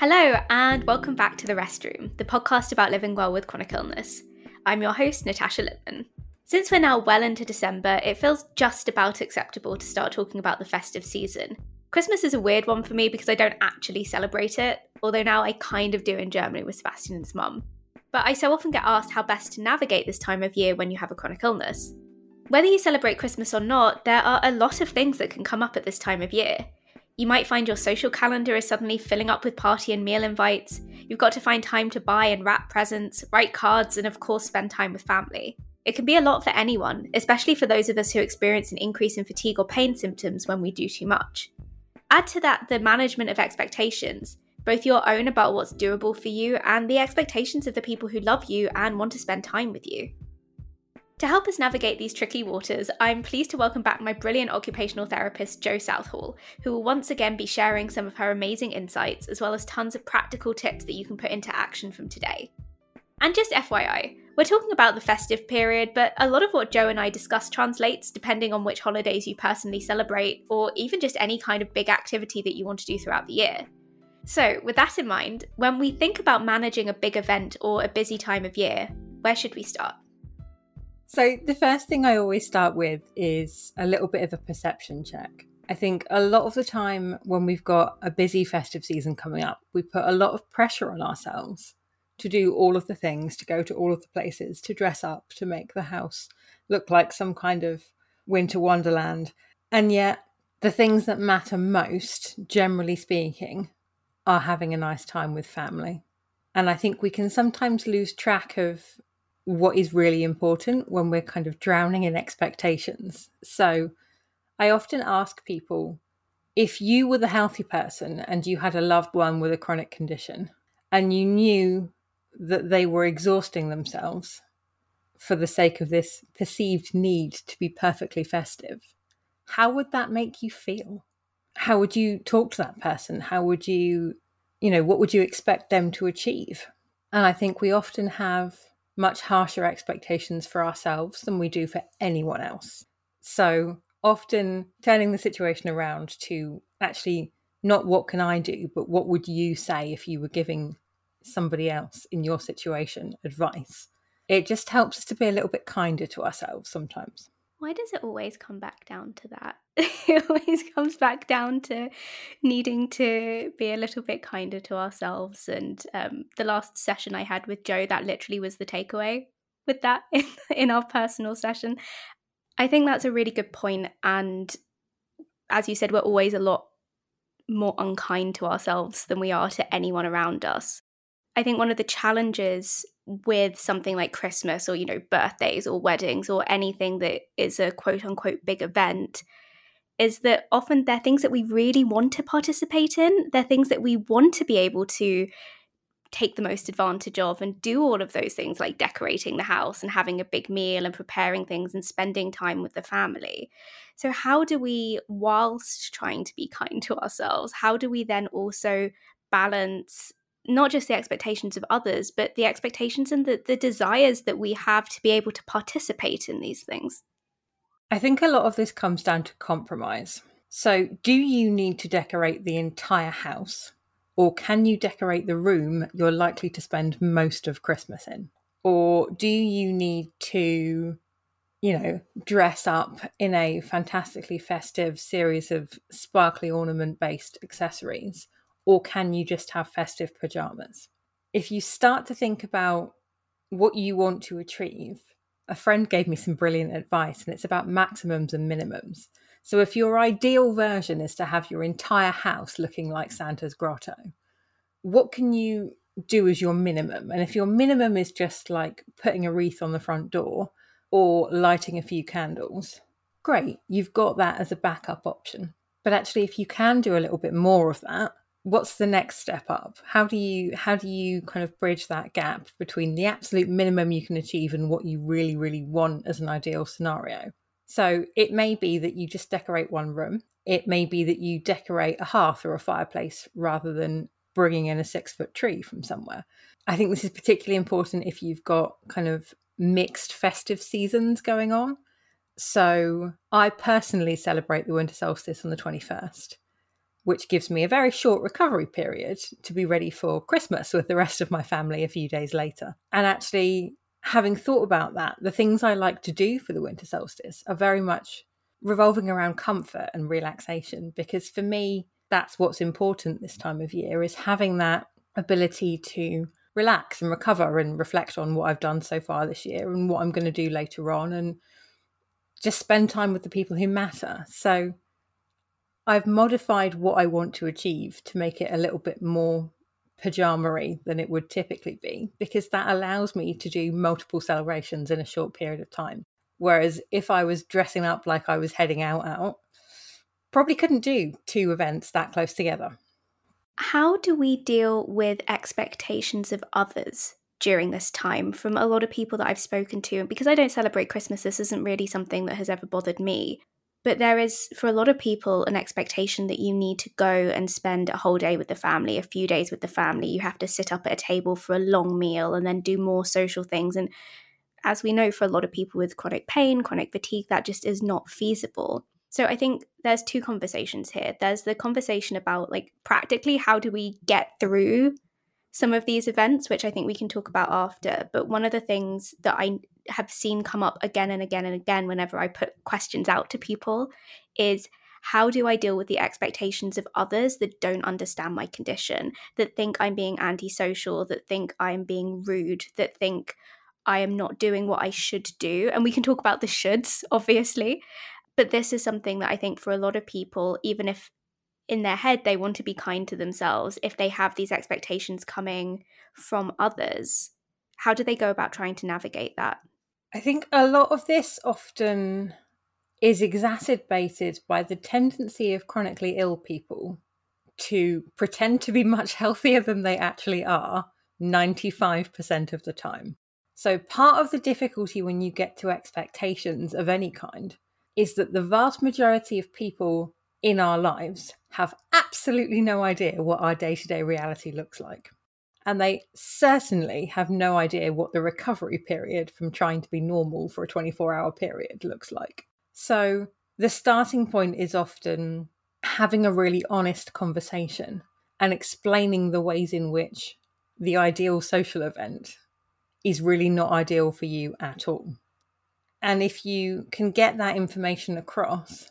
Hello, and welcome back to The Rest Room, the podcast about living well with chronic illness. I'm your host, Natasha Lipman. Since we're now well into December, it feels just about acceptable to start talking about the festive season. Christmas is a weird one for me because I don't actually celebrate it, although now I kind of do in Germany with Sebastian's mum. But I so often get asked how best to navigate this time of year when you have a chronic illness. Whether you celebrate Christmas or not, there are a lot of things that can come up at this time of year. You might find your social calendar is suddenly filling up with party and meal invites. You've got to find time to buy and wrap presents, write cards, and of course, spend time with family. It can be a lot for anyone, especially for those of us who experience an increase in fatigue or pain symptoms when we do too much. Add to that the management of expectations, both your own about what's doable for you and the expectations of the people who love you and want to spend time with you. To help us navigate these tricky waters, I'm pleased to welcome back my brilliant occupational therapist, Jo Southall, who will once again be sharing some of her amazing insights, as well as tons of practical tips that you can put into action from today. And just FYI, we're talking about the festive period, but a lot of what Jo and I discuss translates depending on which holidays you personally celebrate, or even just any kind of big activity that you want to do throughout the year. So, with that in mind, when we think about managing a big event or a busy time of year, where should we start? So, the first thing I always start with is a little bit of a perception check. I think a lot of the time when we've got a busy festive season coming up, we put a lot of pressure on ourselves to do all of the things, to go to all of the places, to dress up, to make the house look like some kind of winter wonderland. And yet, the things that matter most, generally speaking, are having a nice time with family. And I think we can sometimes lose track of what is really important when we're kind of drowning in expectations. So I often ask people if you were the healthy person and you had a loved one with a chronic condition and you knew that they were exhausting themselves for the sake of this perceived need to be perfectly festive, how would that make you feel? How would you talk to that person? How would you, you know, what would you expect them to achieve? And I think we often have much harsher expectations for ourselves than we do for anyone else. So often turning the situation around to actually not what can I do, but what would you say if you were giving somebody else in your situation advice? It just helps us to be a little bit kinder to ourselves sometimes. Why does it always come back down to that? it always comes back down to needing to be a little bit kinder to ourselves. And um, the last session I had with Jo, that literally was the takeaway with that in, in our personal session. I think that's a really good point. And as you said, we're always a lot more unkind to ourselves than we are to anyone around us. I think one of the challenges with something like Christmas or, you know, birthdays or weddings or anything that is a quote unquote big event is that often they're things that we really want to participate in. They're things that we want to be able to take the most advantage of and do all of those things like decorating the house and having a big meal and preparing things and spending time with the family. So, how do we, whilst trying to be kind to ourselves, how do we then also balance not just the expectations of others, but the expectations and the, the desires that we have to be able to participate in these things. I think a lot of this comes down to compromise. So, do you need to decorate the entire house? Or can you decorate the room you're likely to spend most of Christmas in? Or do you need to, you know, dress up in a fantastically festive series of sparkly ornament based accessories? Or can you just have festive pajamas? If you start to think about what you want to achieve, a friend gave me some brilliant advice, and it's about maximums and minimums. So, if your ideal version is to have your entire house looking like Santa's grotto, what can you do as your minimum? And if your minimum is just like putting a wreath on the front door or lighting a few candles, great, you've got that as a backup option. But actually, if you can do a little bit more of that, what's the next step up? How do you how do you kind of bridge that gap between the absolute minimum you can achieve and what you really really want as an ideal scenario? So it may be that you just decorate one room. It may be that you decorate a hearth or a fireplace rather than bringing in a six foot tree from somewhere. I think this is particularly important if you've got kind of mixed festive seasons going on. So i personally celebrate the winter solstice on the 21st which gives me a very short recovery period to be ready for Christmas with the rest of my family a few days later. And actually, having thought about that, the things I like to do for the winter solstice are very much revolving around comfort and relaxation because for me, that's what's important this time of year is having that ability to relax and recover and reflect on what I've done so far this year and what I'm going to do later on and just spend time with the people who matter. So I've modified what I want to achieve to make it a little bit more pajamery than it would typically be because that allows me to do multiple celebrations in a short period of time. Whereas if I was dressing up like I was heading out out, probably couldn't do two events that close together. How do we deal with expectations of others during this time from a lot of people that I've spoken to? And because I don't celebrate Christmas, this isn't really something that has ever bothered me. But there is, for a lot of people, an expectation that you need to go and spend a whole day with the family, a few days with the family. You have to sit up at a table for a long meal and then do more social things. And as we know, for a lot of people with chronic pain, chronic fatigue, that just is not feasible. So I think there's two conversations here. There's the conversation about like practically how do we get through some of these events, which I think we can talk about after. But one of the things that I have seen come up again and again and again whenever I put questions out to people is how do I deal with the expectations of others that don't understand my condition, that think I'm being antisocial, that think I'm being rude, that think I am not doing what I should do? And we can talk about the shoulds, obviously. But this is something that I think for a lot of people, even if in their head they want to be kind to themselves, if they have these expectations coming from others, how do they go about trying to navigate that? I think a lot of this often is exacerbated by the tendency of chronically ill people to pretend to be much healthier than they actually are 95% of the time. So, part of the difficulty when you get to expectations of any kind is that the vast majority of people in our lives have absolutely no idea what our day to day reality looks like. And they certainly have no idea what the recovery period from trying to be normal for a 24 hour period looks like. So the starting point is often having a really honest conversation and explaining the ways in which the ideal social event is really not ideal for you at all. And if you can get that information across,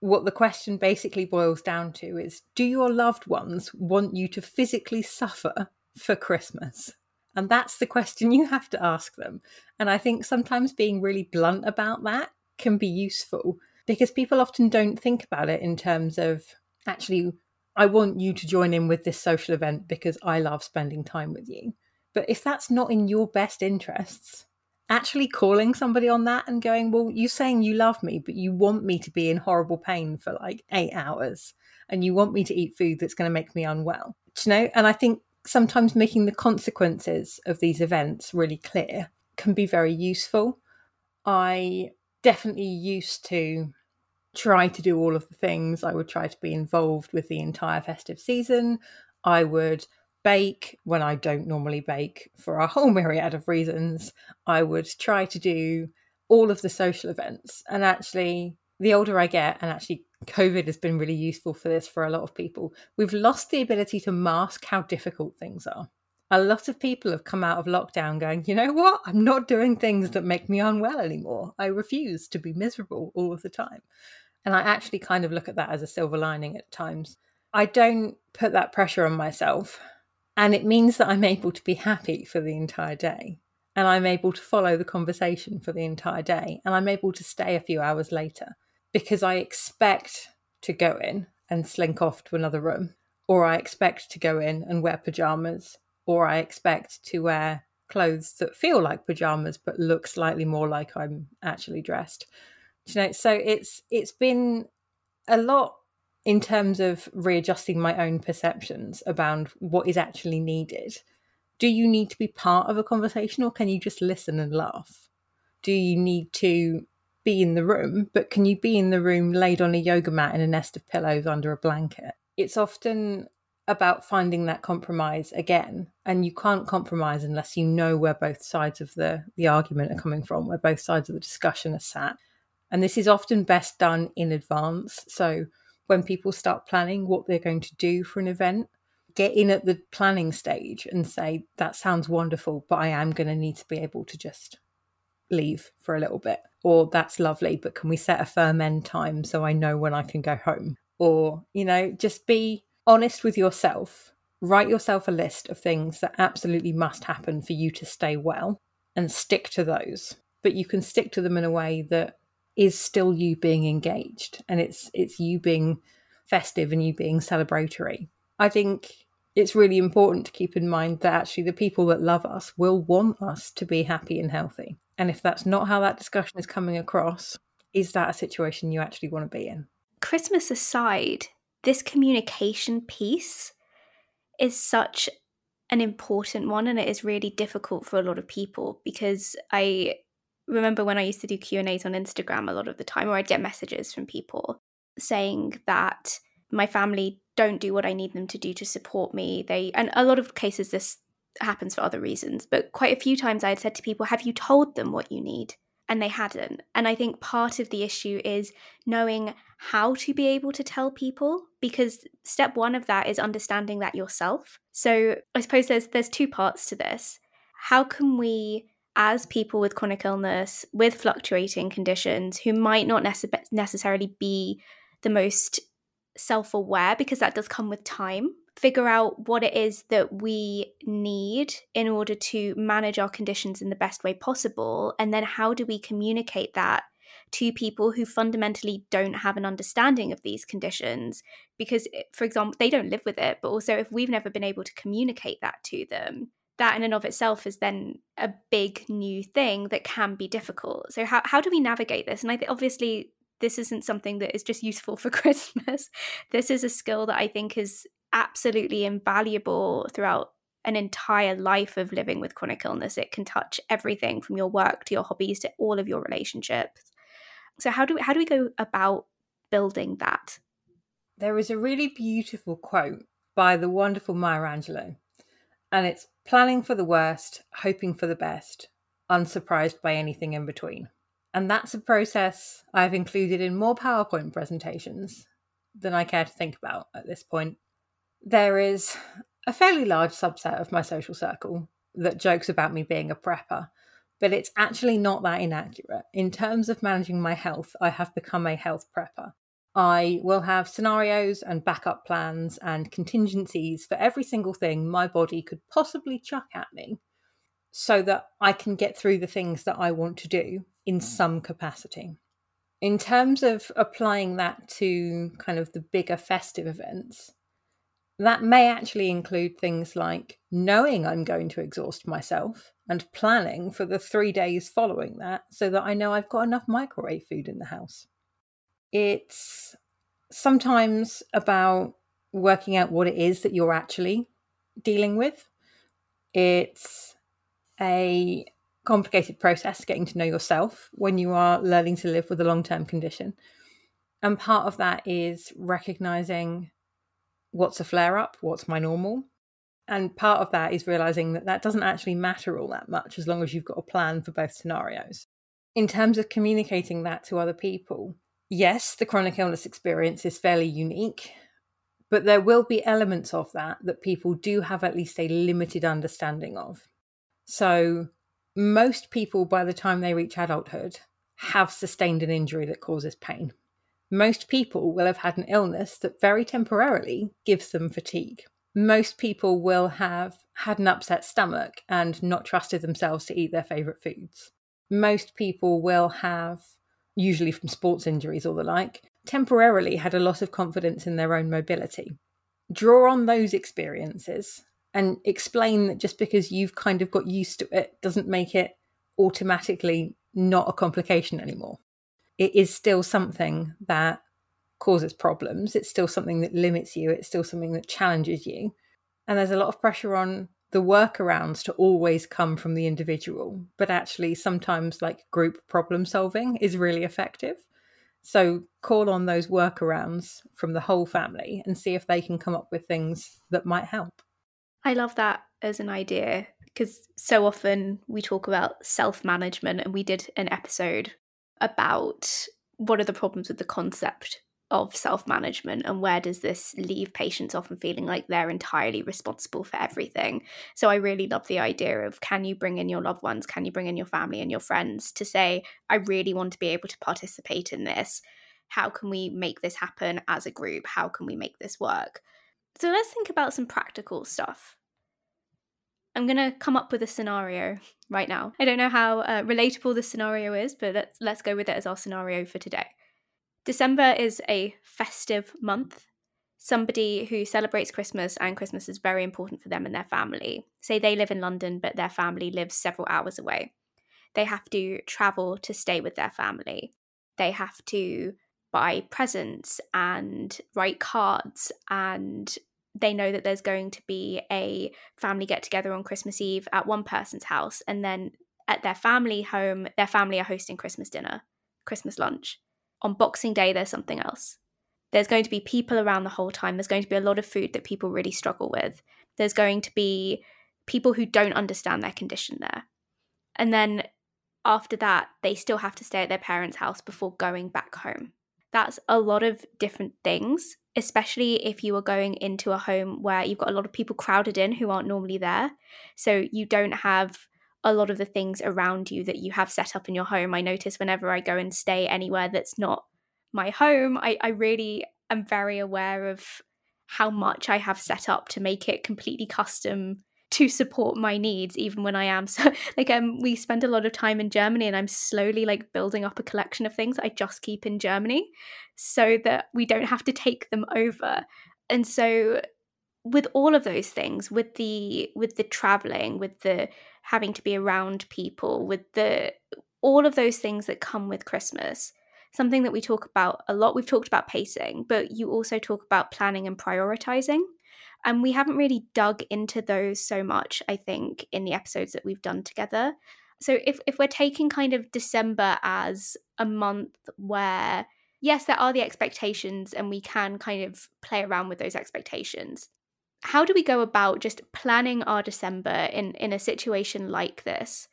what the question basically boils down to is do your loved ones want you to physically suffer for Christmas? And that's the question you have to ask them. And I think sometimes being really blunt about that can be useful because people often don't think about it in terms of actually, I want you to join in with this social event because I love spending time with you. But if that's not in your best interests, actually calling somebody on that and going, Well, you're saying you love me, but you want me to be in horrible pain for like eight hours and you want me to eat food that's going to make me unwell. Do you know? And I think sometimes making the consequences of these events really clear can be very useful. I definitely used to try to do all of the things. I would try to be involved with the entire festive season. I would bake when I don't normally bake for a whole myriad of reasons. I would try to do all of the social events. And actually, the older I get, and actually, COVID has been really useful for this for a lot of people, we've lost the ability to mask how difficult things are. A lot of people have come out of lockdown going, you know what? I'm not doing things that make me unwell anymore. I refuse to be miserable all of the time. And I actually kind of look at that as a silver lining at times. I don't put that pressure on myself and it means that I'm able to be happy for the entire day. And I'm able to follow the conversation for the entire day. And I'm able to stay a few hours later because I expect to go in and slink off to another room, or I expect to go in and wear pajamas, or I expect to wear clothes that feel like pajamas but look slightly more like I'm actually dressed. You know, so it's it's been a lot in terms of readjusting my own perceptions about what is actually needed, do you need to be part of a conversation or can you just listen and laugh? Do you need to be in the room, but can you be in the room laid on a yoga mat in a nest of pillows under a blanket? It's often about finding that compromise again and you can't compromise unless you know where both sides of the the argument are coming from where both sides of the discussion are sat and this is often best done in advance so when people start planning what they're going to do for an event, get in at the planning stage and say, that sounds wonderful, but I am going to need to be able to just leave for a little bit. Or that's lovely, but can we set a firm end time so I know when I can go home? Or, you know, just be honest with yourself. Write yourself a list of things that absolutely must happen for you to stay well and stick to those. But you can stick to them in a way that is still you being engaged and it's it's you being festive and you being celebratory. I think it's really important to keep in mind that actually the people that love us will want us to be happy and healthy. And if that's not how that discussion is coming across, is that a situation you actually want to be in? Christmas aside, this communication piece is such an important one and it is really difficult for a lot of people because I remember when I used to do Q&As on Instagram a lot of the time or I'd get messages from people saying that my family don't do what I need them to do to support me. They and a lot of cases this happens for other reasons, but quite a few times I had said to people, "Have you told them what you need?" and they hadn't. And I think part of the issue is knowing how to be able to tell people because step 1 of that is understanding that yourself. So I suppose there's there's two parts to this. How can we as people with chronic illness with fluctuating conditions who might not nece- necessarily be the most self aware because that does come with time. Figure out what it is that we need in order to manage our conditions in the best way possible. And then how do we communicate that to people who fundamentally don't have an understanding of these conditions? Because, eh, for example, they don't live with it, but also if we've never been able to communicate that to them, that in and of itself is then a big new thing that can be difficult. So how, how do we navigate this? And I think obviously this isn't something that is just useful for Christmas. This is a skill that I think is absolutely invaluable throughout an entire life of living with chronic illness. It can touch everything from your work to your hobbies to all of your relationships. So how do we, how do we go about building that? There is a really beautiful quote by the wonderful Maya Angelou, and it's planning for the worst, hoping for the best, unsurprised by anything in between. And that's a process I've included in more PowerPoint presentations than I care to think about at this point. There is a fairly large subset of my social circle that jokes about me being a prepper, but it's actually not that inaccurate. In terms of managing my health, I have become a health prepper. I will have scenarios and backup plans and contingencies for every single thing my body could possibly chuck at me so that I can get through the things that I want to do in mm. some capacity. In terms of applying that to kind of the bigger festive events, that may actually include things like knowing I'm going to exhaust myself and planning for the three days following that so that I know I've got enough microwave food in the house. It's sometimes about working out what it is that you're actually dealing with. It's a complicated process getting to know yourself when you are learning to live with a long term condition. And part of that is recognizing what's a flare up, what's my normal. And part of that is realizing that that doesn't actually matter all that much as long as you've got a plan for both scenarios. In terms of communicating that to other people, yes, the chronic illness experience is fairly unique, but there will be elements of that that people do have at least a limited understanding of. So, most people, by the time they reach adulthood, have sustained an injury that causes pain. Most people will have had an illness that very temporarily gives them fatigue. Most people will have had an upset stomach and not trusted themselves to eat their favourite foods. Most people will have, usually from sports injuries or the like, temporarily had a loss of confidence in their own mobility. Draw on those experiences and explain that just because you've kind of got used to it doesn't make it automatically not a complication anymore. It is still something that causes problems. It's still something that limits you. It's still something that challenges you. And there's a lot of pressure on the workarounds to always come from the individual. But actually, sometimes like group problem solving is really effective. So call on those workarounds from the whole family and see if they can come up with things that might help. I love that as an idea because so often we talk about self management, and we did an episode about what are the problems with the concept of self management and where does this leave patients often feeling like they're entirely responsible for everything. So I really love the idea of can you bring in your loved ones, can you bring in your family and your friends to say, I really want to be able to participate in this. How can we make this happen as a group? How can we make this work? So let's think about some practical stuff. I'm going to come up with a scenario right now. I don't know how uh, relatable this scenario is, but let's let's go with it as our scenario for today. December is a festive month. Somebody who celebrates Christmas and Christmas is very important for them and their family. Say they live in London, but their family lives several hours away. They have to travel to stay with their family. They have to buy presents and write cards and they know that there's going to be a family get together on Christmas Eve at one person's house, and then at their family home, their family are hosting Christmas dinner, Christmas lunch. On Boxing Day, there's something else. There's going to be people around the whole time. There's going to be a lot of food that people really struggle with. There's going to be people who don't understand their condition there. And then after that, they still have to stay at their parents' house before going back home. That's a lot of different things especially if you are going into a home where you've got a lot of people crowded in who aren't normally there. So you don't have a lot of the things around you that you have set up in your home. I notice whenever I go and stay anywhere that's not my home, I, I really am very aware of how much I have set up to make it completely custom to support my needs even when I am so like um we spend a lot of time in Germany and I'm slowly like building up a collection of things I just keep in Germany so that we don't have to take them over. And so with all of those things with the with the traveling with the having to be around people with the all of those things that come with christmas something that we talk about a lot we've talked about pacing but you also talk about planning and prioritizing and we haven't really dug into those so much, I think, in the episodes that we've done together. So if, if we're taking kind of December as a month where, yes, there are the expectations and we can kind of play around with those expectations, how do we go about just planning our December in, in a situation like this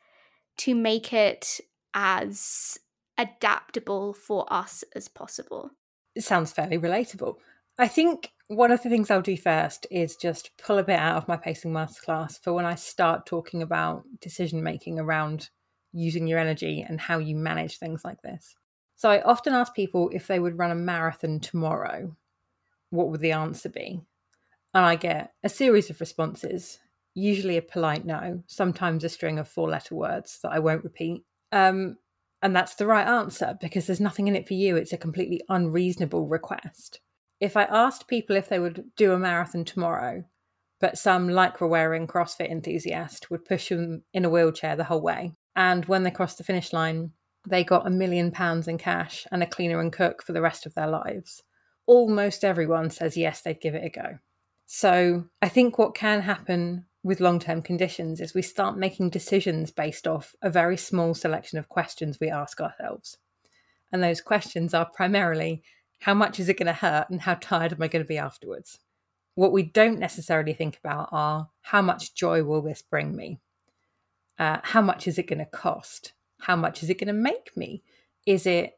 to make it as adaptable for us as possible? It sounds fairly relatable. I think one of the things I'll do first is just pull a bit out of my pacing masterclass for when I start talking about decision making around using your energy and how you manage things like this. So I often ask people if they would run a marathon tomorrow, what would the answer be? And I get a series of responses, usually a polite no, sometimes a string of four letter words that I won't repeat. Um, and that's the right answer because there's nothing in it for you. It's a completely unreasonable request if I asked people if they would do a marathon tomorrow, but some lycra wearing CrossFit enthusiast would push them in a wheelchair the whole way. And when they crossed the finish line, they got a million pounds in cash and a cleaner and cook for the rest of their lives. Almost everyone says yes, they'd give it a go. So I think what can happen with long term conditions is we start making decisions based off a very small selection of questions we ask ourselves. And those questions are primarily how much is it going to hurt and how tired am I going to be afterwards? What we don't necessarily think about are how much joy will this bring me? Uh, how much is it going to cost? How much is it going to make me? Is it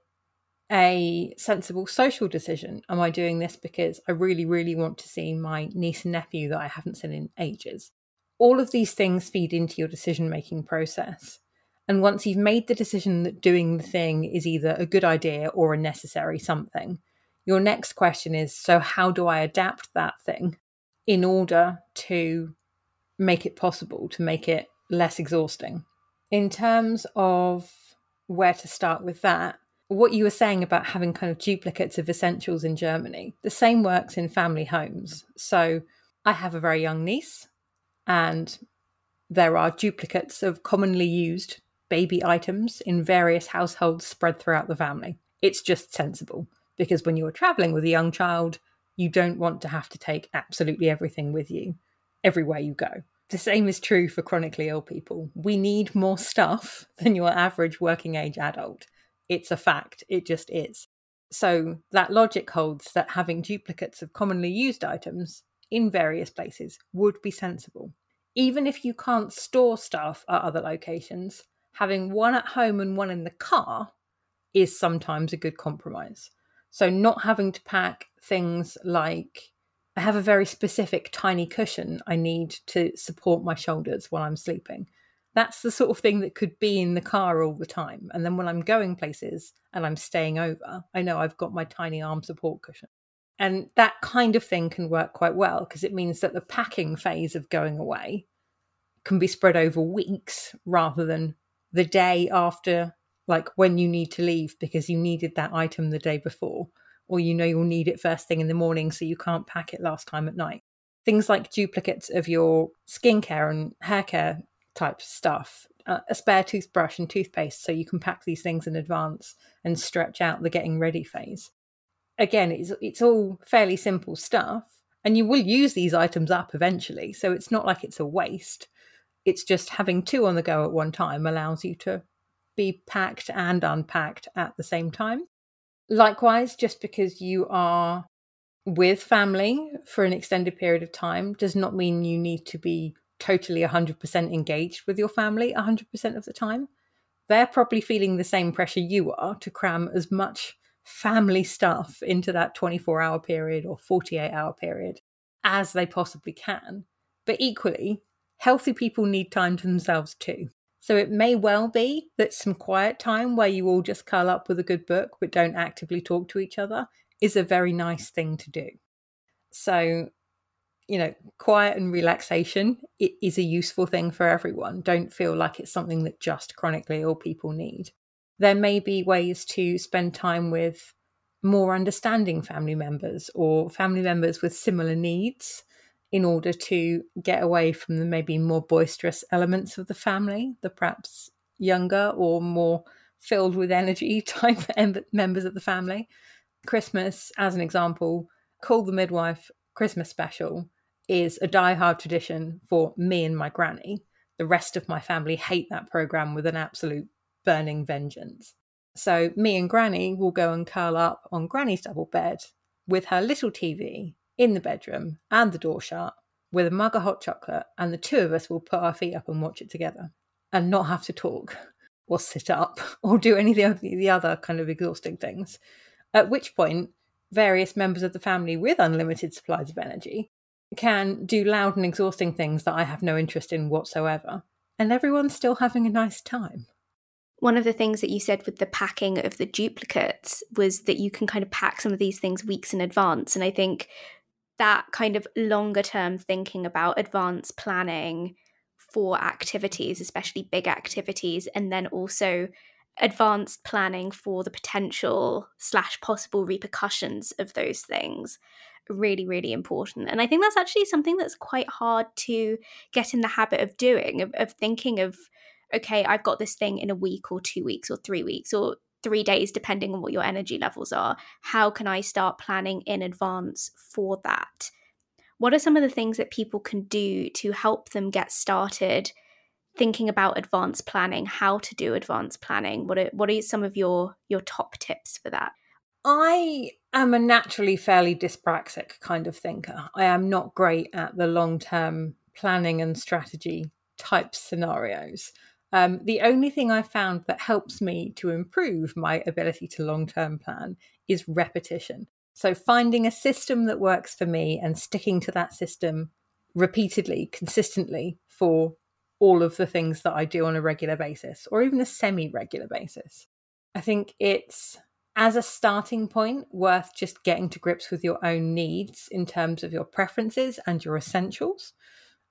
a sensible social decision? Am I doing this because I really, really want to see my niece and nephew that I haven't seen in ages? All of these things feed into your decision making process. And once you've made the decision that doing the thing is either a good idea or a necessary something, your next question is so, how do I adapt that thing in order to make it possible, to make it less exhausting? In terms of where to start with that, what you were saying about having kind of duplicates of essentials in Germany, the same works in family homes. So, I have a very young niece, and there are duplicates of commonly used baby items in various households spread throughout the family. It's just sensible because when you're traveling with a young child, you don't want to have to take absolutely everything with you everywhere you go. The same is true for chronically ill people. We need more stuff than your average working age adult. It's a fact, it just is. So that logic holds that having duplicates of commonly used items in various places would be sensible. Even if you can't store stuff at other locations, having one at home and one in the car is sometimes a good compromise. So, not having to pack things like I have a very specific tiny cushion I need to support my shoulders while I'm sleeping. That's the sort of thing that could be in the car all the time. And then when I'm going places and I'm staying over, I know I've got my tiny arm support cushion. And that kind of thing can work quite well because it means that the packing phase of going away can be spread over weeks rather than the day after, like when you need to leave because you needed that item the day before, or you know you'll need it first thing in the morning so you can't pack it last time at night. Things like duplicates of your skincare and hair care type stuff, uh, a spare toothbrush and toothpaste so you can pack these things in advance and stretch out the getting ready phase. Again, it's it's all fairly simple stuff and you will use these items up eventually, so it's not like it's a waste. It's just having two on the go at one time allows you to be packed and unpacked at the same time. Likewise, just because you are with family for an extended period of time does not mean you need to be totally 100% engaged with your family 100% of the time. They're probably feeling the same pressure you are to cram as much family stuff into that 24 hour period or 48 hour period as they possibly can. But equally, healthy people need time to themselves too. So it may well be that some quiet time where you all just curl up with a good book but don't actively talk to each other is a very nice thing to do. So, you know, quiet and relaxation it is a useful thing for everyone. Don't feel like it's something that just chronically ill people need. There may be ways to spend time with more understanding family members or family members with similar needs in order to get away from the maybe more boisterous elements of the family, the perhaps younger or more filled with energy type members of the family. Christmas, as an example, Call the Midwife Christmas special is a die-hard tradition for me and my granny. The rest of my family hate that program with an absolute burning vengeance. So, me and Granny will go and curl up on Granny's double bed with her little TV in the bedroom and the door shut with a mug of hot chocolate, and the two of us will put our feet up and watch it together and not have to talk or sit up or do any of the other kind of exhausting things. At which point, various members of the family with unlimited supplies of energy can do loud and exhausting things that I have no interest in whatsoever, and everyone's still having a nice time. One of the things that you said with the packing of the duplicates was that you can kind of pack some of these things weeks in advance. And I think that kind of longer term thinking about advanced planning for activities, especially big activities, and then also advanced planning for the potential slash possible repercussions of those things. Really really important. And i think that's actually something that's quite hard to get in the habit of doing of, of thinking of okay i've got this thing in a week or two weeks or three weeks or three days, depending on what your energy levels are. How can I start planning in advance for that? What are some of the things that people can do to help them get started thinking about advanced planning, how to do advanced planning? What are, what are some of your, your top tips for that? I am a naturally fairly dyspraxic kind of thinker. I am not great at the long term planning and strategy type scenarios. Um, the only thing I found that helps me to improve my ability to long term plan is repetition. So, finding a system that works for me and sticking to that system repeatedly, consistently for all of the things that I do on a regular basis or even a semi regular basis. I think it's as a starting point worth just getting to grips with your own needs in terms of your preferences and your essentials.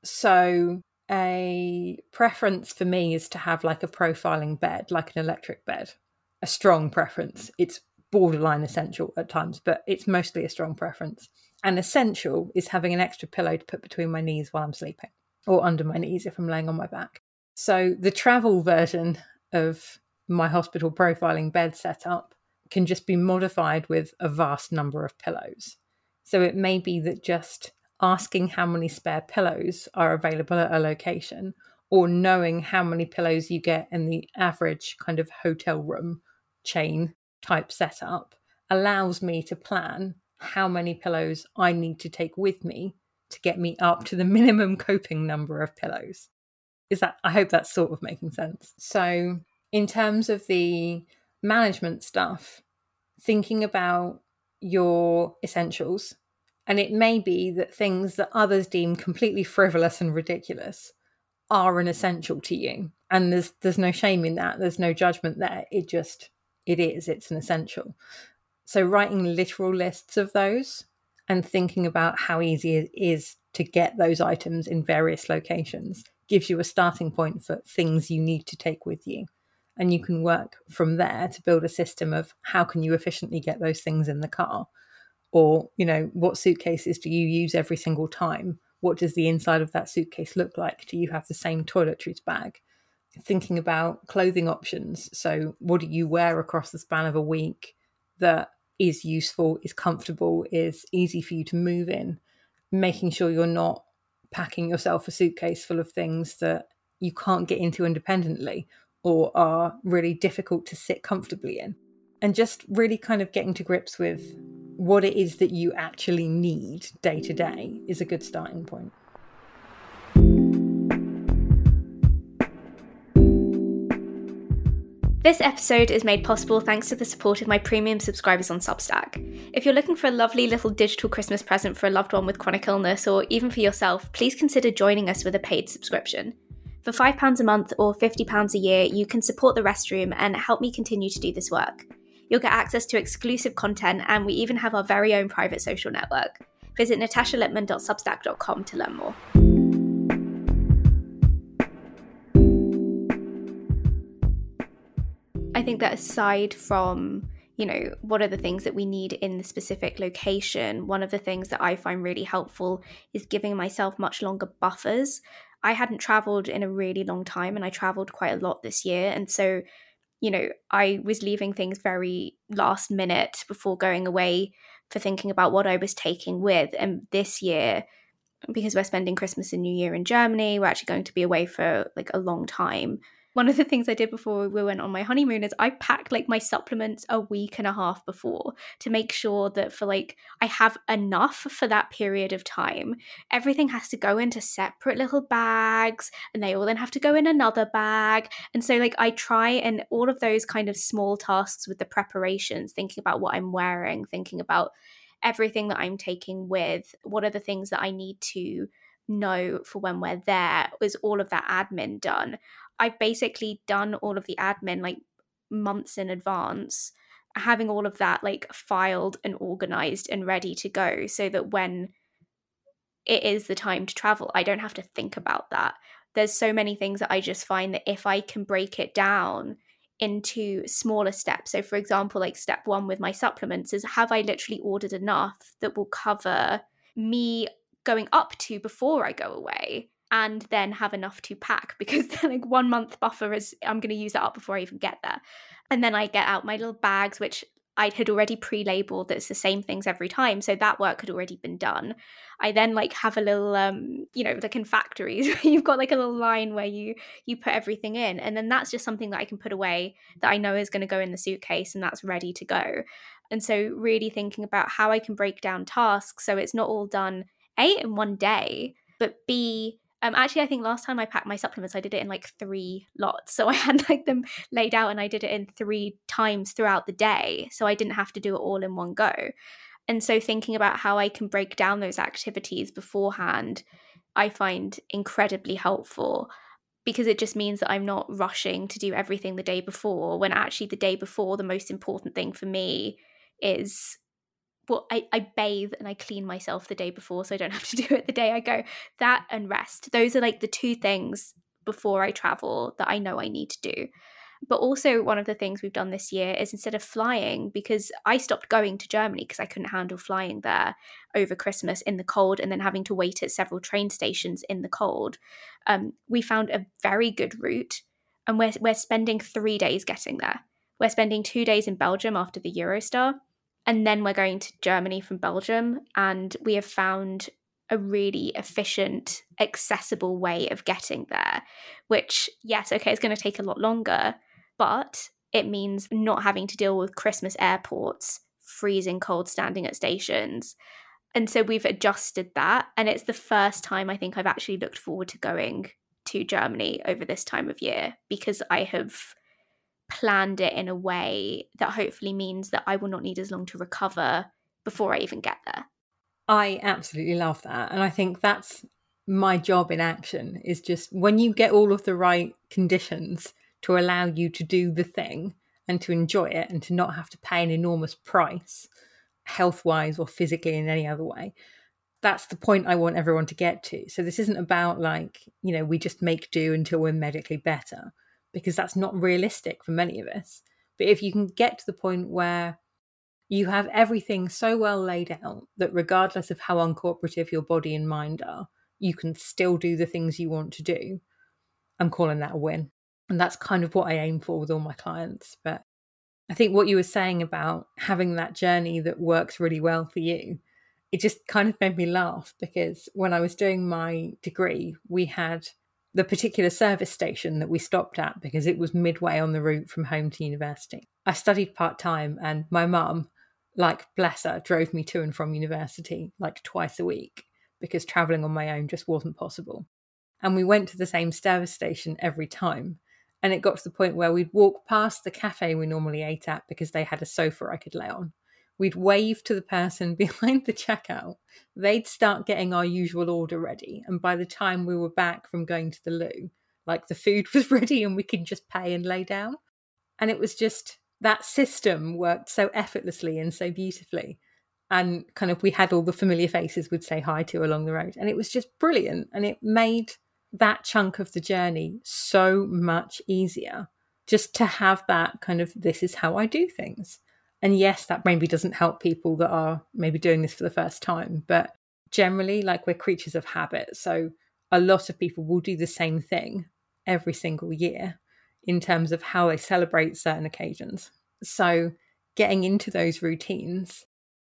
So, a preference for me is to have like a profiling bed, like an electric bed. A strong preference. It's borderline essential at times, but it's mostly a strong preference. And essential is having an extra pillow to put between my knees while I'm sleeping or under my knees if I'm laying on my back. So the travel version of my hospital profiling bed setup can just be modified with a vast number of pillows. So it may be that just asking how many spare pillows are available at a location or knowing how many pillows you get in the average kind of hotel room chain type setup allows me to plan how many pillows I need to take with me to get me up to the minimum coping number of pillows. Is that, I hope that's sort of making sense. So, in terms of the management stuff, thinking about your essentials. And it may be that things that others deem completely frivolous and ridiculous are an essential to you. And there's there's no shame in that. There's no judgment there. It just it is. It's an essential. So writing literal lists of those and thinking about how easy it is to get those items in various locations gives you a starting point for things you need to take with you and you can work from there to build a system of how can you efficiently get those things in the car or you know what suitcases do you use every single time? What does the inside of that suitcase look like? Do you have the same toiletries bag? Thinking about clothing options. So what do you wear across the span of a week that is useful is comfortable is easy for you to move in? Making sure you're not packing yourself a suitcase full of things that you can't get into independently or are really difficult to sit comfortably in. And just really kind of getting to grips with what it is that you actually need day to day is a good starting point. This episode is made possible thanks to the support of my premium subscribers on Substack. If you're looking for a lovely little digital Christmas present for a loved one with chronic illness or even for yourself, please consider joining us with a paid subscription. For £5 a month or £50 a year, you can support the Rest Room and help me continue to do this work. You'll get access to exclusive content, and we even have our very own private social network. Visit natashalipman.substack.com to learn more. I think that aside from you know, what are the things that we need in the specific location? One of the things that I find really helpful is giving myself much longer buffers. I hadn't traveled in a really long time and I traveled quite a lot this year. And so, you know, I was leaving things very last minute before going away for thinking about what I was taking with. And this year, because we're spending Christmas and New Year in Germany, we're actually going to be away for like a long time one of the things I did before we went on my honeymoon is I packed like my supplements a week and a half before to make sure that for like I have enough for that period of time. Everything has to go into separate little bags and they all then have to go in another bag. And so like I try and all of those kind of small tasks with the preparations, thinking about what I'm wearing, thinking about everything that I'm taking with, what are the things that I need to know for when we're there is all of that admin done I've basically done all of the admin like months in advance, having all of that like filed and organized and ready to go so that when it is the time to travel, I don't have to think about that. There's so many things that I just find that if I can break it down into smaller steps. So, for example, like step one with my supplements is have I literally ordered enough that will cover me going up to before I go away? And then have enough to pack because like one month buffer is I'm going to use that up before I even get there. And then I get out my little bags, which I had already pre-labeled that's the same things every time, so that work had already been done. I then like have a little, um, you know, like in factories, you've got like a little line where you you put everything in, and then that's just something that I can put away that I know is going to go in the suitcase and that's ready to go. And so, really thinking about how I can break down tasks so it's not all done a in one day, but b um, actually, I think last time I packed my supplements, I did it in like three lots. So I had like them laid out and I did it in three times throughout the day. So I didn't have to do it all in one go. And so thinking about how I can break down those activities beforehand, I find incredibly helpful because it just means that I'm not rushing to do everything the day before when actually the day before, the most important thing for me is well, I, I bathe and I clean myself the day before so I don't have to do it the day I go. That and rest. Those are like the two things before I travel that I know I need to do. But also, one of the things we've done this year is instead of flying, because I stopped going to Germany because I couldn't handle flying there over Christmas in the cold and then having to wait at several train stations in the cold, um, we found a very good route and we're, we're spending three days getting there. We're spending two days in Belgium after the Eurostar and then we're going to Germany from Belgium, and we have found a really efficient, accessible way of getting there, which, yes, okay, it's going to take a lot longer, but it means not having to deal with Christmas airports, freezing cold standing at stations. And so we've adjusted that. And it's the first time I think I've actually looked forward to going to Germany over this time of year because I have planned it in a way that hopefully means that I will not need as long to recover before I even get there. I absolutely love that. And I think that's my job in action is just when you get all of the right conditions to allow you to do the thing and to enjoy it and to not have to pay an enormous price, health wise or physically in any other way. That's the point I want everyone to get to. So, this isn't about like, you know, we just make do until we're medically better, because that's not realistic for many of us. But if you can get to the point where you have everything so well laid out that regardless of how uncooperative your body and mind are, you can still do the things you want to do. I'm calling that a win. And that's kind of what I aim for with all my clients. But I think what you were saying about having that journey that works really well for you, it just kind of made me laugh because when I was doing my degree, we had the particular service station that we stopped at because it was midway on the route from home to university. I studied part time, and my mum like bless her, drove me to and from university like twice a week because traveling on my own just wasn't possible. And we went to the same service station every time. And it got to the point where we'd walk past the cafe we normally ate at because they had a sofa I could lay on. We'd wave to the person behind the checkout. They'd start getting our usual order ready. And by the time we were back from going to the loo, like the food was ready and we could just pay and lay down. And it was just that system worked so effortlessly and so beautifully. And kind of we had all the familiar faces we'd say hi to along the road. And it was just brilliant. And it made that chunk of the journey so much easier just to have that kind of this is how I do things. And yes, that maybe doesn't help people that are maybe doing this for the first time, but generally, like we're creatures of habit. So a lot of people will do the same thing every single year in terms of how they celebrate certain occasions. So, getting into those routines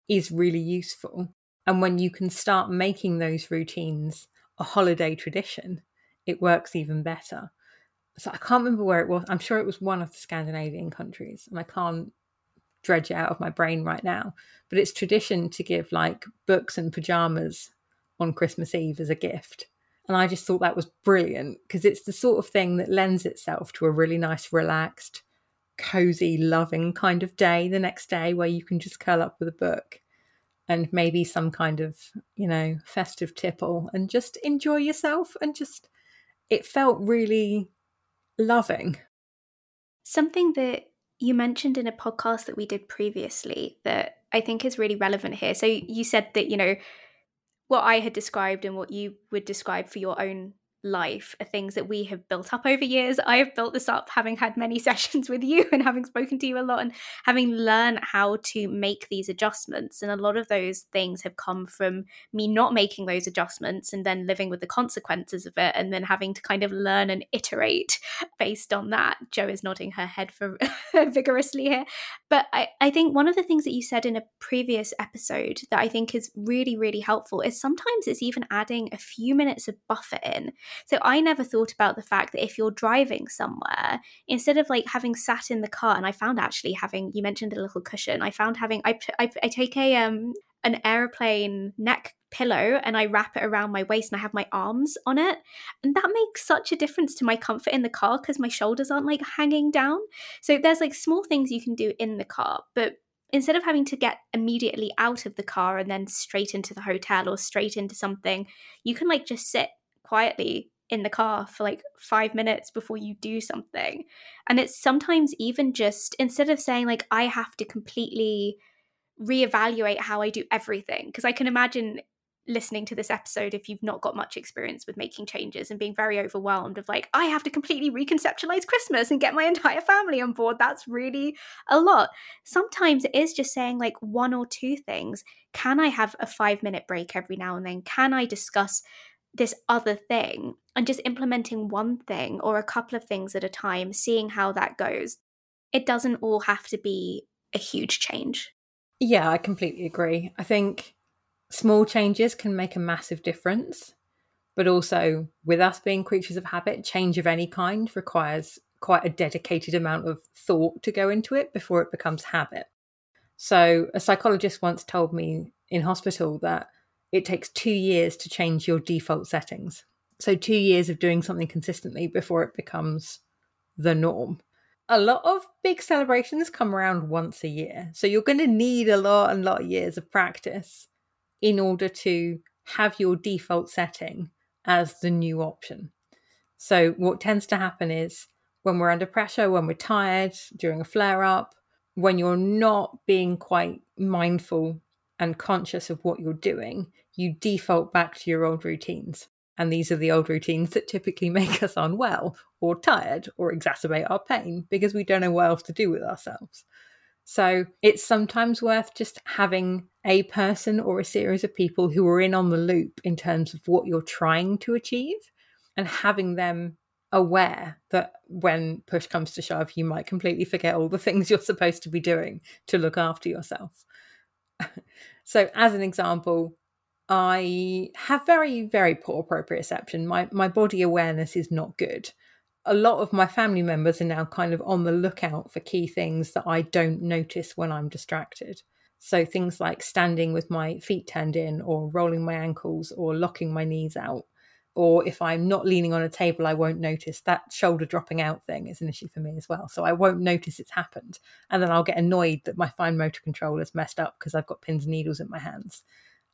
is really useful. And when you can start making those routines a holiday tradition, it works even better. So, I can't remember where it was. I'm sure it was one of the Scandinavian countries, and I can't dredge out of my brain right now. But it's tradition to give like books and pajamas on Christmas Eve as a gift. And I just thought that was brilliant because it's the sort of thing that lends itself to a really nice, relaxed, cozy, loving kind of day the next day where you can just curl up with a book and maybe some kind of, you know, festive tipple and just enjoy yourself. And just, it felt really loving. Something that you mentioned in a podcast that we did previously that I think is really relevant here. So you said that, you know, what I had described and what you would describe for your own life are things that we have built up over years. I have built this up having had many sessions with you and having spoken to you a lot and having learned how to make these adjustments. And a lot of those things have come from me not making those adjustments and then living with the consequences of it and then having to kind of learn and iterate based on that. Jo is nodding her head for vigorously here. But I, I think one of the things that you said in a previous episode that I think is really, really helpful is sometimes it's even adding a few minutes of buffer in so I never thought about the fact that if you're driving somewhere, instead of like having sat in the car, and I found actually having you mentioned a little cushion, I found having I I, I take a um an airplane neck pillow and I wrap it around my waist and I have my arms on it. And that makes such a difference to my comfort in the car because my shoulders aren't like hanging down. So there's like small things you can do in the car, but instead of having to get immediately out of the car and then straight into the hotel or straight into something, you can like just sit quietly in the car for like five minutes before you do something. And it's sometimes even just instead of saying, like, I have to completely reevaluate how I do everything, because I can imagine listening to this episode if you've not got much experience with making changes and being very overwhelmed of like I have to completely reconceptualize Christmas and get my entire family on board that's really a lot. Sometimes it is just saying like one or two things. Can I have a 5 minute break every now and then? Can I discuss this other thing and just implementing one thing or a couple of things at a time, seeing how that goes. It doesn't all have to be a huge change. Yeah, I completely agree. I think small changes can make a massive difference, but also with us being creatures of habit, change of any kind requires quite a dedicated amount of thought to go into it before it becomes habit. So, a psychologist once told me in hospital that it takes two years to change your default settings. So, two years of doing something consistently before it becomes the norm. a lot of big celebrations come around once a year. So you're going to need a lot and lot of years of practice in order to have your default setting as the new option. So what tends to happen is when we're under pressure, when we're tired, during a flare up, when you're not being quite mindful and conscious of what you're doing, you default back to your old routines. And these are the old routines that typically make us unwell or tired or exacerbate our pain because we don't know what else to do with ourselves. So it's sometimes worth just having a person or a series of people who are in on the loop in terms of what you're trying to achieve and having them aware that when push comes to shove, you might completely forget all the things you're supposed to be doing to look after yourself. so, as an example, I have very, very poor proprioception. My my body awareness is not good. A lot of my family members are now kind of on the lookout for key things that I don't notice when I'm distracted. So things like standing with my feet turned in, or rolling my ankles, or locking my knees out, or if I'm not leaning on a table, I won't notice that shoulder dropping out thing is an issue for me as well. So I won't notice it's happened. And then I'll get annoyed that my fine motor control is messed up because I've got pins and needles in my hands.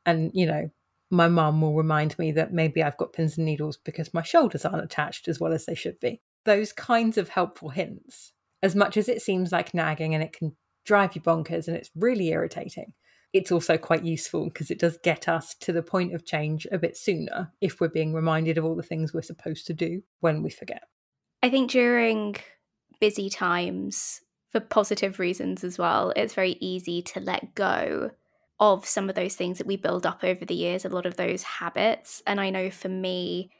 And, you know, my mum will remind me that maybe I've got pins and needles because my shoulders aren't attached as well as they should be. Those kinds of helpful hints, as much as it seems like nagging and it can drive you bonkers and it's really irritating it's also quite useful because it does get us to the point of change a bit sooner if we're being reminded of all the things we're supposed to do when we forget. I think during busy times, for positive reasons as well, it's very easy to let go of some of those things that we build up over the years, a lot of those habits. And I know for me,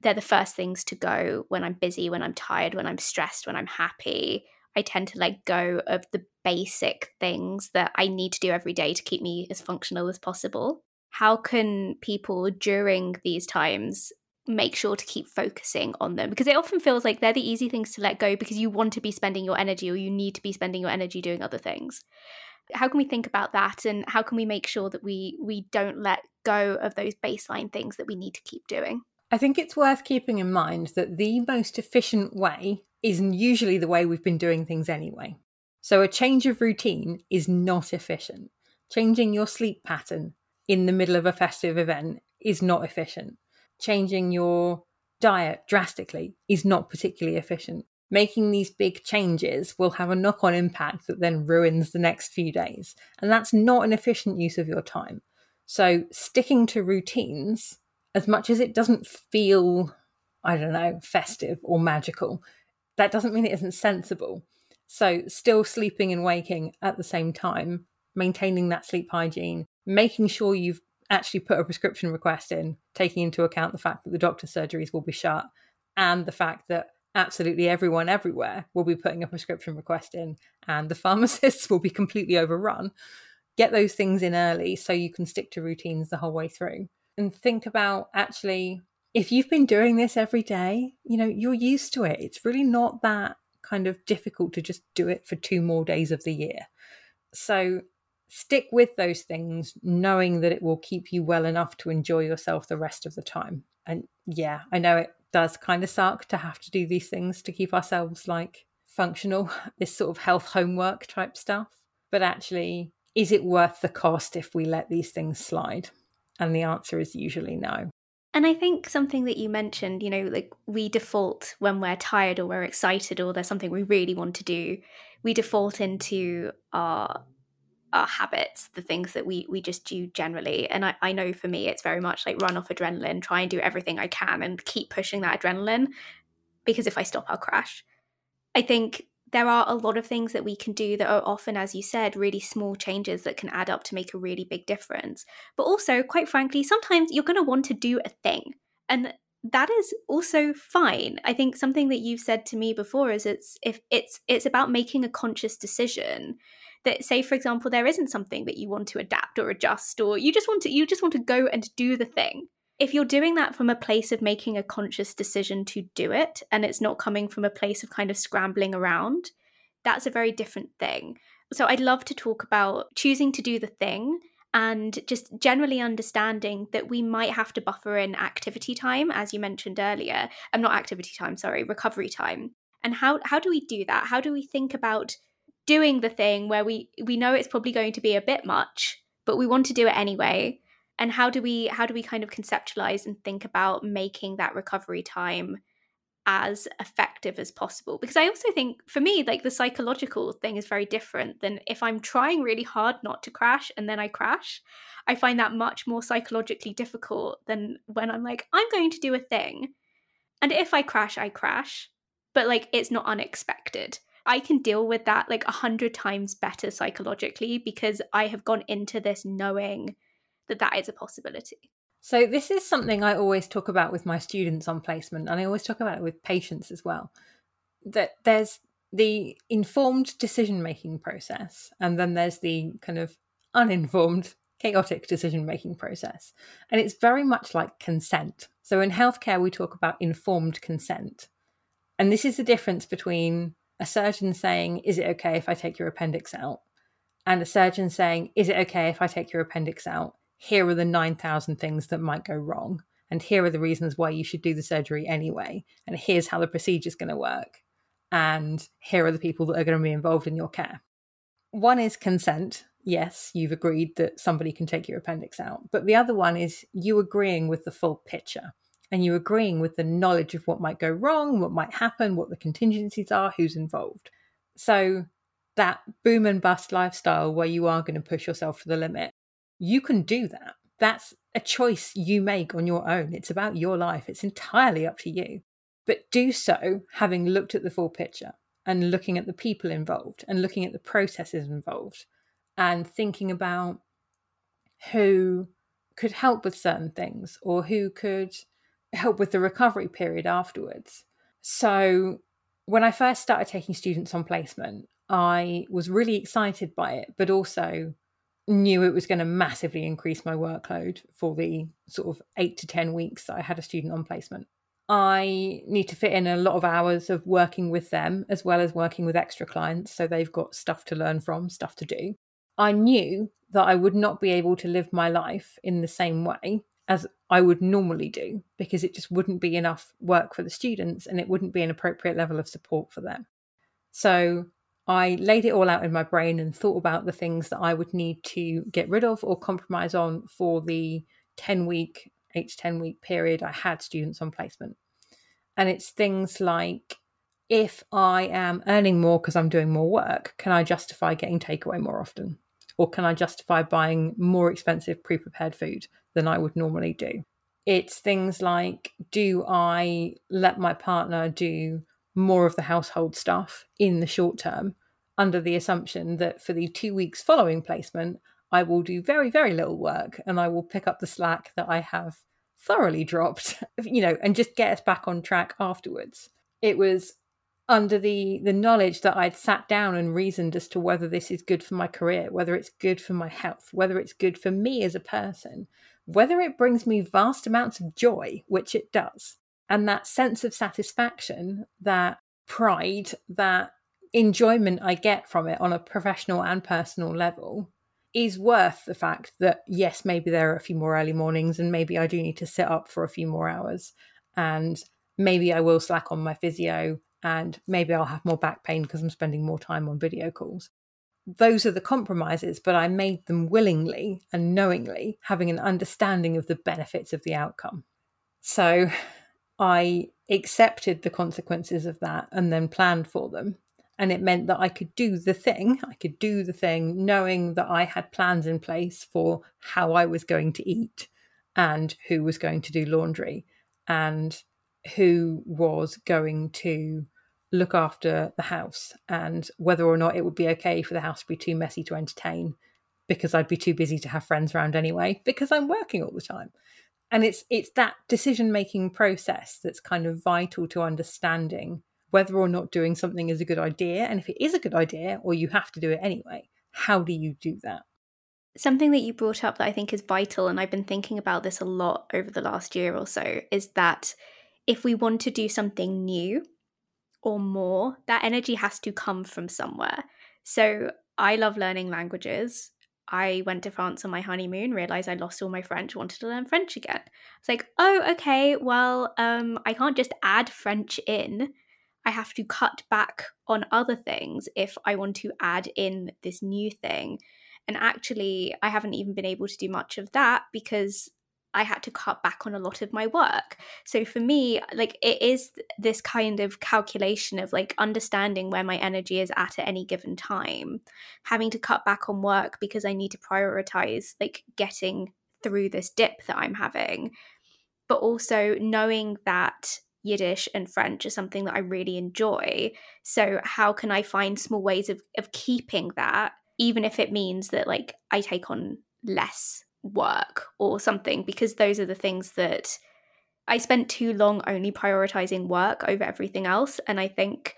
they're the first things to go when I'm busy, when I'm tired, when I'm stressed, when I'm happy. I tend to let go of the basic things that I need to do every day to keep me as functional as possible. How can people during these times make sure to keep focusing on them? Because it often feels like they're the easy things to let go because you want to be spending your energy or you need to be spending your energy doing other things. How can we think about that and how can we make sure that we we don't let go of those baseline things that we need to keep doing? I think it's worth keeping in mind that the most efficient way isn't usually the way we've been doing things anyway. So a change of routine is not efficient. Changing your sleep pattern in the middle of a festive event is not efficient. Changing your diet drastically is not particularly efficient. Making these big changes will have a knock on impact that then ruins the next few days. And that's not an efficient use of your time. So, sticking to routines, as much as it doesn't feel, I don't know, festive or magical, that doesn't mean it isn't sensible. So, still sleeping and waking at the same time, maintaining that sleep hygiene, making sure you've actually put a prescription request in, taking into account the fact that the doctor's surgeries will be shut and the fact that absolutely everyone everywhere will be putting a prescription request in and the pharmacists will be completely overrun. Get those things in early so you can stick to routines the whole way through. And think about actually if you've been doing this every day, you know, you're used to it. It's really not that kind of difficult to just do it for two more days of the year. So stick with those things, knowing that it will keep you well enough to enjoy yourself the rest of the time. And yeah, I know it does kind of suck to have to do these things to keep ourselves like functional, this sort of health homework type stuff. But actually, is it worth the cost if we let these things slide? And the answer is usually no. And I think something that you mentioned, you know, like we default when we're tired or we're excited or there's something we really want to do, we default into our our habits, the things that we we just do generally. And I, I know for me it's very much like run off adrenaline, try and do everything I can and keep pushing that adrenaline because if I stop I'll crash. I think there are a lot of things that we can do that are often, as you said, really small changes that can add up to make a really big difference. But also, quite frankly, sometimes you're going to want to do a thing. And that is also fine. I think something that you've said to me before is it's if it's it's about making a conscious decision that say for example there isn't something that you want to adapt or adjust or you just want to you just want to go and do the thing if you're doing that from a place of making a conscious decision to do it and it's not coming from a place of kind of scrambling around, that's a very different thing. So I'd love to talk about choosing to do the thing and just generally understanding that we might have to buffer in activity time, as you mentioned earlier. I'm um, not activity time, sorry, recovery time. And how how do we do that? How do we think about doing the thing where we we know it's probably going to be a bit much, but we want to do it anyway? And how do we how do we kind of conceptualize and think about making that recovery time as effective as possible because i also think for me like the psychological thing is very different than if i'm trying really hard not to crash and then i crash i find that much more psychologically difficult than when i'm like i'm going to do a thing and if i crash i crash but like it's not unexpected. I can deal with that like a hundred times better psychologically because i have gone into this knowing that that is a possibility so, this is something I always talk about with my students on placement, and I always talk about it with patients as well. That there's the informed decision making process, and then there's the kind of uninformed, chaotic decision making process. And it's very much like consent. So, in healthcare, we talk about informed consent. And this is the difference between a surgeon saying, Is it okay if I take your appendix out? and a surgeon saying, Is it okay if I take your appendix out? Here are the 9,000 things that might go wrong. And here are the reasons why you should do the surgery anyway. And here's how the procedure is going to work. And here are the people that are going to be involved in your care. One is consent. Yes, you've agreed that somebody can take your appendix out. But the other one is you agreeing with the full picture and you agreeing with the knowledge of what might go wrong, what might happen, what the contingencies are, who's involved. So that boom and bust lifestyle where you are going to push yourself to the limit you can do that. That's a choice you make on your own. It's about your life, it's entirely up to you. But do so having looked at the full picture and looking at the people involved and looking at the processes involved and thinking about who could help with certain things or who could help with the recovery period afterwards. So, when I first started taking students on placement, I was really excited by it, but also knew it was going to massively increase my workload for the sort of eight to 10 weeks that I had a student on placement. I need to fit in a lot of hours of working with them as well as working with extra clients. So they've got stuff to learn from, stuff to do. I knew that I would not be able to live my life in the same way as I would normally do because it just wouldn't be enough work for the students and it wouldn't be an appropriate level of support for them. So I laid it all out in my brain and thought about the things that I would need to get rid of or compromise on for the 10 week, 8 to 10 week period I had students on placement. And it's things like if I am earning more because I'm doing more work, can I justify getting takeaway more often? Or can I justify buying more expensive pre prepared food than I would normally do? It's things like do I let my partner do more of the household stuff in the short term under the assumption that for the two weeks following placement, I will do very, very little work and I will pick up the slack that I have thoroughly dropped, you know, and just get us back on track afterwards. It was under the the knowledge that I'd sat down and reasoned as to whether this is good for my career, whether it's good for my health, whether it's good for me as a person, whether it brings me vast amounts of joy, which it does. And that sense of satisfaction, that pride, that enjoyment I get from it on a professional and personal level is worth the fact that yes, maybe there are a few more early mornings and maybe I do need to sit up for a few more hours and maybe I will slack on my physio and maybe I'll have more back pain because I'm spending more time on video calls. Those are the compromises, but I made them willingly and knowingly, having an understanding of the benefits of the outcome. So I accepted the consequences of that and then planned for them and it meant that I could do the thing. I could do the thing knowing that I had plans in place for how I was going to eat and who was going to do laundry and who was going to look after the house and whether or not it would be okay for the house to be too messy to entertain because I'd be too busy to have friends around anyway because I'm working all the time. And it's it's that decision making process that's kind of vital to understanding whether or not doing something is a good idea. And if it is a good idea, or you have to do it anyway, how do you do that? Something that you brought up that I think is vital, and I've been thinking about this a lot over the last year or so, is that if we want to do something new or more, that energy has to come from somewhere. So I love learning languages. I went to France on my honeymoon, realized I lost all my French, wanted to learn French again. It's like, oh, okay, well, um, I can't just add French in. I have to cut back on other things if I want to add in this new thing. And actually, I haven't even been able to do much of that because I had to cut back on a lot of my work. So for me, like it is this kind of calculation of like understanding where my energy is at at any given time, having to cut back on work because I need to prioritize like getting through this dip that I'm having, but also knowing that Yiddish and French is something that I really enjoy. So how can I find small ways of of keeping that even if it means that like I take on less work or something because those are the things that I spent too long only prioritizing work over everything else and I think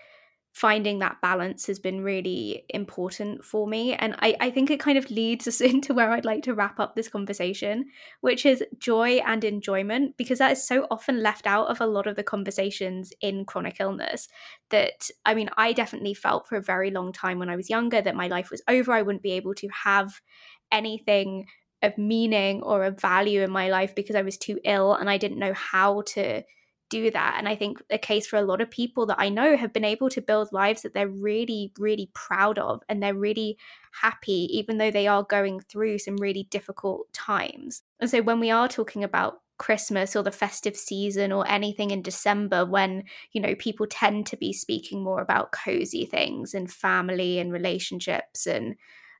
finding that balance has been really important for me. And I, I think it kind of leads us into where I'd like to wrap up this conversation, which is joy and enjoyment, because that is so often left out of a lot of the conversations in chronic illness. That, I mean, I definitely felt for a very long time when I was younger that my life was over. I wouldn't be able to have anything of meaning or of value in my life because I was too ill and I didn't know how to do that. And I think a case for a lot of people that I know have been able to build lives that they're really, really proud of and they're really happy, even though they are going through some really difficult times. And so when we are talking about Christmas or the festive season or anything in December when, you know, people tend to be speaking more about cozy things and family and relationships and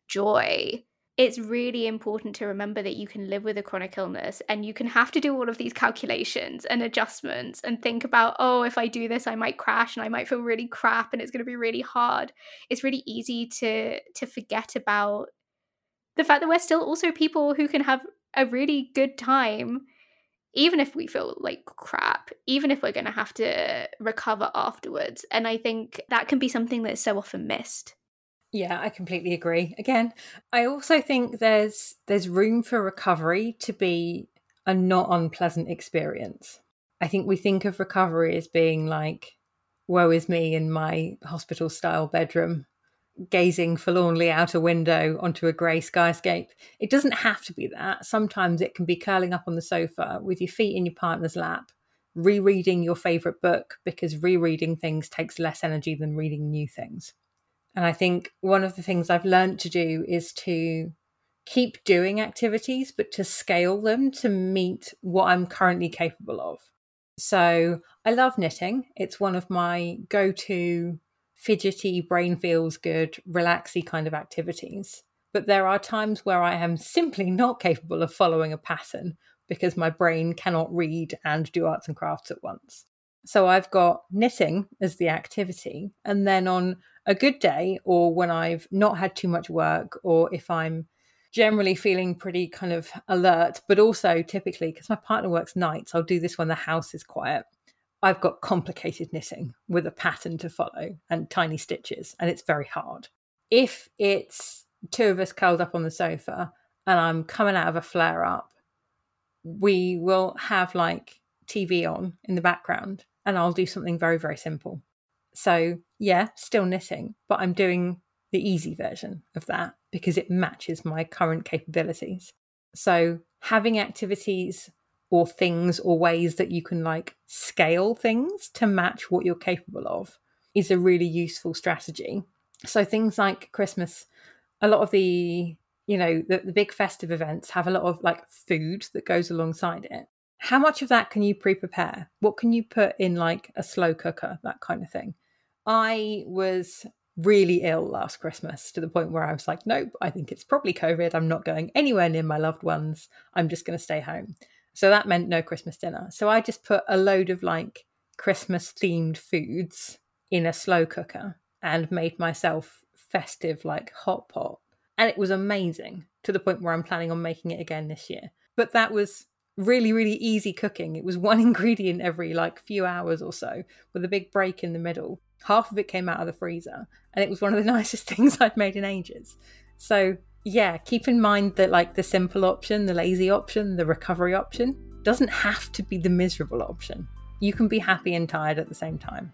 joy it's really important to remember that you can live with a chronic illness and you can have to do all of these calculations and adjustments and think about, oh, if I do this, I might crash and I might feel really crap and it's going to be really hard. It's really easy to to forget about the fact that we're still also people who can have a really good time even if we feel like crap, even if we're going to have to recover afterwards. And I think that can be something that's so often missed. Yeah, I completely agree. Again, I also think there's there's room for recovery to be a not unpleasant experience. I think we think of recovery as being like woe is me in my hospital style bedroom gazing forlornly out a window onto a grey skyscape. It doesn't have to be that. Sometimes it can be curling up on the sofa with your feet in your partner's lap, rereading your favourite book because rereading things takes less energy than reading new things. And I think one of the things I've learned to do is to keep doing activities, but to scale them to meet what I'm currently capable of. So I love knitting. It's one of my go to fidgety, brain feels good, relaxy kind of activities. But there are times where I am simply not capable of following a pattern because my brain cannot read and do arts and crafts at once. So I've got knitting as the activity. And then on a good day or when I've not had too much work or if I'm generally feeling pretty kind of alert, but also typically because my partner works nights, I'll do this when the house is quiet. I've got complicated knitting with a pattern to follow and tiny stitches, and it's very hard. If it's two of us curled up on the sofa and I'm coming out of a flare up, we will have like TV on in the background and I'll do something very, very simple. So, yeah, still knitting, but I'm doing the easy version of that because it matches my current capabilities. So, having activities or things or ways that you can like scale things to match what you're capable of is a really useful strategy. So, things like Christmas, a lot of the you know the, the big festive events have a lot of like food that goes alongside it how much of that can you pre-prepare what can you put in like a slow cooker that kind of thing I was really ill last Christmas to the point where I was like, nope, I think it's probably COVID. I'm not going anywhere near my loved ones. I'm just going to stay home. So that meant no Christmas dinner. So I just put a load of like Christmas themed foods in a slow cooker and made myself festive like hot pot. And it was amazing to the point where I'm planning on making it again this year. But that was really really easy cooking. It was one ingredient every like few hours or so with a big break in the middle. Half of it came out of the freezer and it was one of the nicest things i'd made in ages. So yeah keep in mind that like the simple option the lazy option the recovery option doesn't have to be the miserable option. You can be happy and tired at the same time.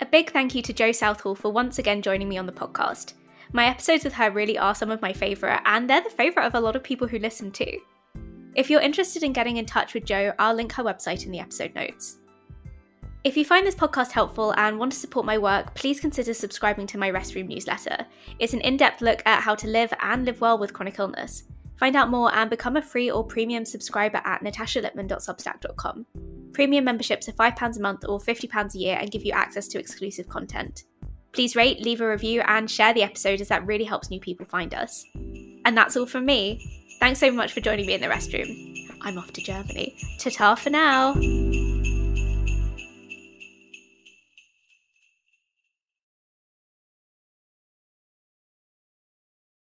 A big thank you to jo southall for once again joining me on the podcast. My episodes with her really are some of my favourite, and they're the favourite of a lot of people who listen too. If you're interested in getting in touch with Jo, I'll link her website in the episode notes. If you find this podcast helpful and want to support my work, please consider subscribing to my Rest Room newsletter. It's an in depth look at how to live and live well with chronic illness. Find out more and become a free or premium subscriber at natashalipman.substack.com. Premium memberships are £5 a month or £50 a year and give you access to exclusive content. Please rate, leave a review, and share the episode as that really helps new people find us. And that's all from me. Thanks so much for joining me in the Rest Room. I'm off to Germany. Ta ta for now.